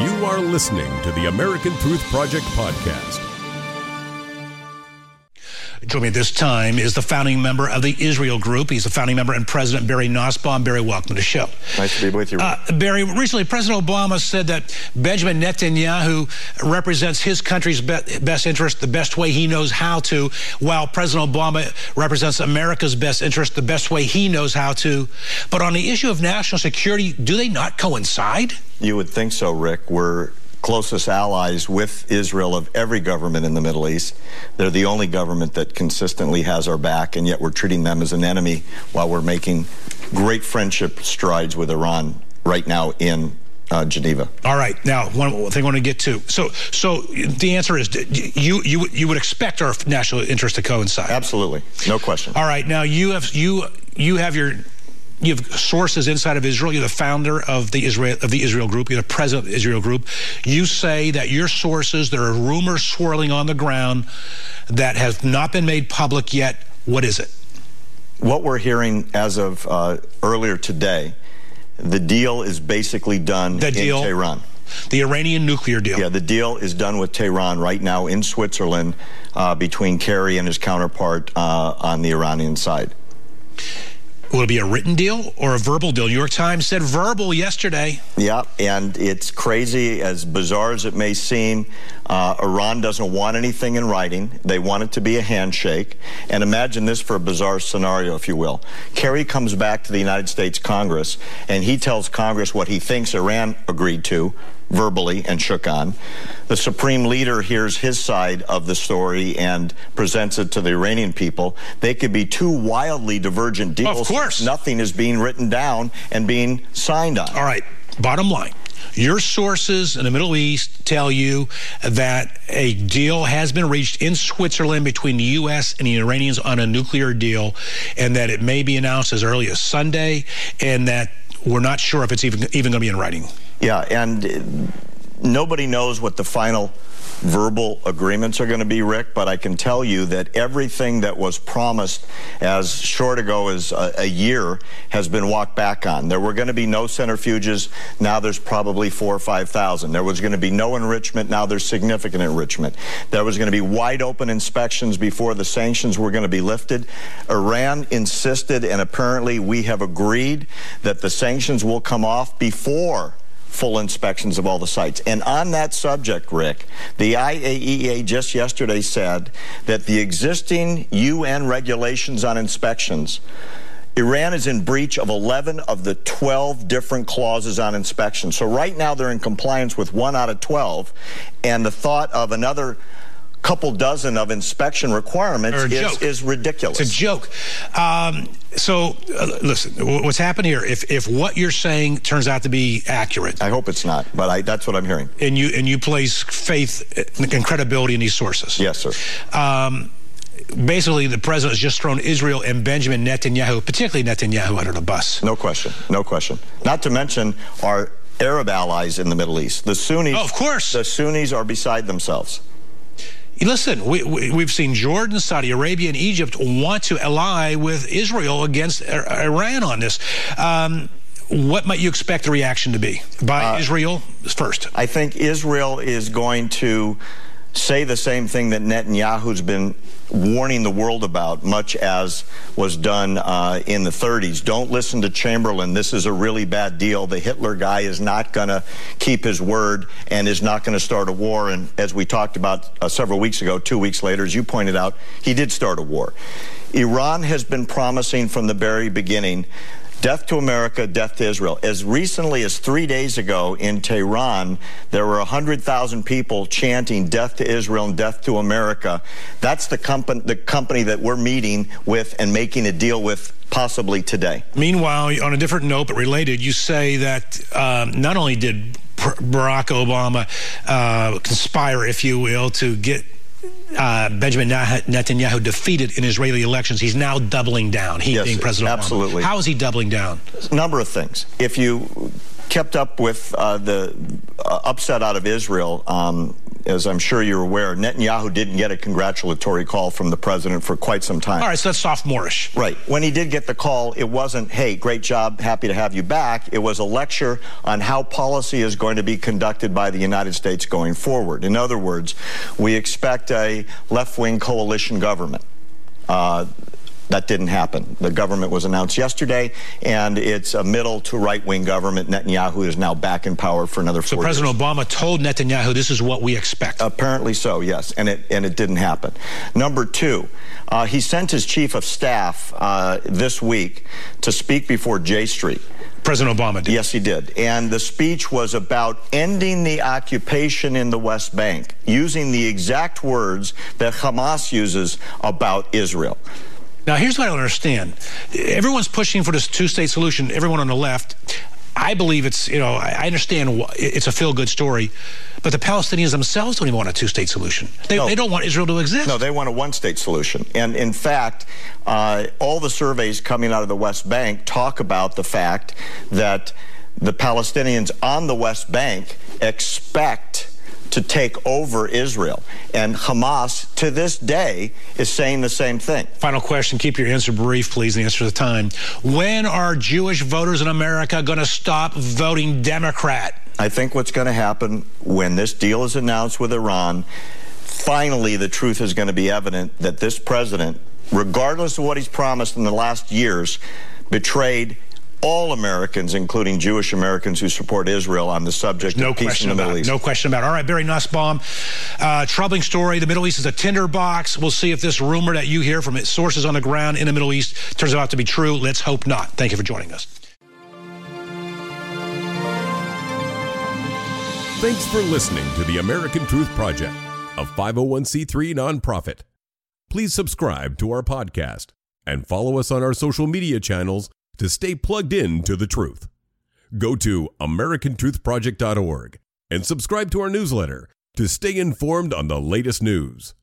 You are listening to the American Truth Project podcast. Joining me this time is the founding member of the Israel Group. He's the founding member and President Barry Nussbaum. Barry, welcome to the show. Nice to be with you. Uh, Barry, recently President Obama said that Benjamin Netanyahu represents his country's be best interest the best way he knows how to, while President Obama represents America's best interest the best way he knows how to. But on the issue of national security, do they not coincide? You would think so, Rick. We're closest allies with Israel of every government in the Middle East. They're the only government that consistently has our back, and yet we're treating them as an enemy while we're making great friendship strides with Iran right now in uh, Geneva. All right. Now, one thing I want to get to. So, so the answer is you you you would expect our national interest to coincide. Absolutely, no question. All right. Now you have you you have your you have sources inside of Israel. You're the founder of the Israel of the Israel Group. You're the president of the Israel Group. You say that your sources, there are rumors swirling on the ground that have not been made public yet. What is it? What we're hearing as of uh, earlier today, the deal is basically done the deal, in Tehran. The Iranian nuclear deal. Yeah, the deal is done with Tehran right now in Switzerland uh, between Kerry and his counterpart uh, on the Iranian side. Will it be a written deal or a verbal deal? New York Times said verbal yesterday. Yeah, and it's crazy, as bizarre as it may seem. Uh, Iran doesn't want anything in writing. They want it to be a handshake. And imagine this for a bizarre scenario, if you will. Kerry comes back to the United States Congress, and he tells Congress what he thinks Iran agreed to verbally and shook on. The supreme leader hears his side of the story and presents it to the Iranian people. They could be two wildly divergent deals. Of course. Nothing is being written down and being signed on. All right. Bottom line. Your sources in the Middle East tell you that a deal has been reached in Switzerland between the U.S. and the Iranians on a nuclear deal, and that it may be announced as early as Sunday, and that we're not sure if it's even even going to be in writing. Yeah, and nobody knows what the final verbal agreements are going to be, Rick, but I can tell you that everything that was promised as short ago as a, a, year has been walked back on. There were going to be no centrifuges. Now there's probably four or 5,000. There was going to be no enrichment. Now there's significant enrichment. There was going to be wide open inspections before the sanctions were going to be lifted. Iran insisted, and apparently we have agreed that the sanctions will come off before full inspections of all the sites. And on that subject, Rick, the IAEA just yesterday said that the existing UN regulations on inspections Iran is in breach of 11 of the 12 different clauses on inspection. So right now they're in compliance with one out of 12. And the thought of another couple dozen of inspection requirements is, is, ridiculous. It's a joke. Um, so, uh, listen, what's happened here? If if what you're saying turns out to be accurate, I hope it's not, but I, that's what I'm hearing. And you and you place faith and credibility in these sources. Yes, sir. Um, basically, the president has just thrown Israel and Benjamin Netanyahu, particularly Netanyahu, under the bus. No question. No question. Not to mention our Arab allies in the Middle East. The Sunnis. Oh, of course. The Sunnis are beside themselves. Listen, we, we, have seen Jordan, Saudi Arabia, and Egypt want to ally with Israel against Iran on this. Um, what might you expect the reaction to be by uh, Israel first? I think Israel is going to say the same thing that Netanyahu's been warning the world about, much as was done uh, in the 30s. Don't listen to Chamberlain. This is a really bad deal. The Hitler guy is not going to keep his word and is not going to start a war. And as we talked about uh, several weeks ago, two weeks later, as you pointed out, he did start a war. Iran has been promising from the very beginning Death to America, death to Israel. As recently as three days ago in Tehran, there were 100,000 people chanting death to Israel and death to America. That's the, comp- the company that we're meeting with and making a deal with possibly today. Meanwhile, on a different note but related, you say that um, not only did Barack Obama uh, conspire, if you will, to get uh, Benjamin Netanyahu defeated in Israeli elections, he's now doubling down. He yes, being President absolutely. Obama. How is he doubling down? A number of things. If you kept up with uh, the uh, upset out of Israel, um, as I'm sure you're aware, Netanyahu didn't get a congratulatory call from the president for quite some time. All right, so that's sophomorish. Right. When he did get the call, it wasn't, hey, great job, happy to have you back. It was a lecture on how policy is going to be conducted by the United States going forward. In other words, we expect a left wing coalition government. Uh, that didn't happen. The government was announced yesterday, and it's a middle to right wing government. Netanyahu is now back in power for another four So President years. Obama told Netanyahu this is what we expect. Apparently so, yes, and it and it didn't happen. Number two, uh, he sent his chief of staff uh, this week to speak before J Street. President Obama did. Yes, he did. And the speech was about ending the occupation in the West Bank, using the exact words that Hamas uses about Israel. Now, here's what I don't understand. Everyone's pushing for this two-state solution. Everyone on the left. I believe it's, you know, I understand it's a feel-good story, but the Palestinians themselves don't even want a two-state solution. They, No. they don't want Israel to exist. No, they want a one state solution. And in fact, uh, all the surveys coming out of the West Bank talk about the fact that the Palestinians on the West Bank expect to take over Israel. And Hamas, to this day, is saying the same thing. Final question. Keep your answer brief, please, in the answer to the time. When are Jewish voters in America going to stop voting Democrat? I think what's going to happen when this deal is announced with Iran, finally the truth is going to be evident that this president, regardless of what he's promised in the last years, betrayed all Americans, including Jewish Americans who support Israel on the subject No of peace question in the about Middle it. East. No question about it. All right, Barry Nussbaum. Uh, troubling story. The Middle East is a tinderbox. We'll see if this rumor that you hear from sources on the ground in the Middle East turns out to be true. Let's hope not. Thank you for joining us. Thanks for listening to the American Truth Project, a 501c3 nonprofit. Please subscribe to our podcast and follow us on our social media channels to stay plugged in to the truth. Go to americantruthproject.org and subscribe to our newsletter to stay informed on the latest news.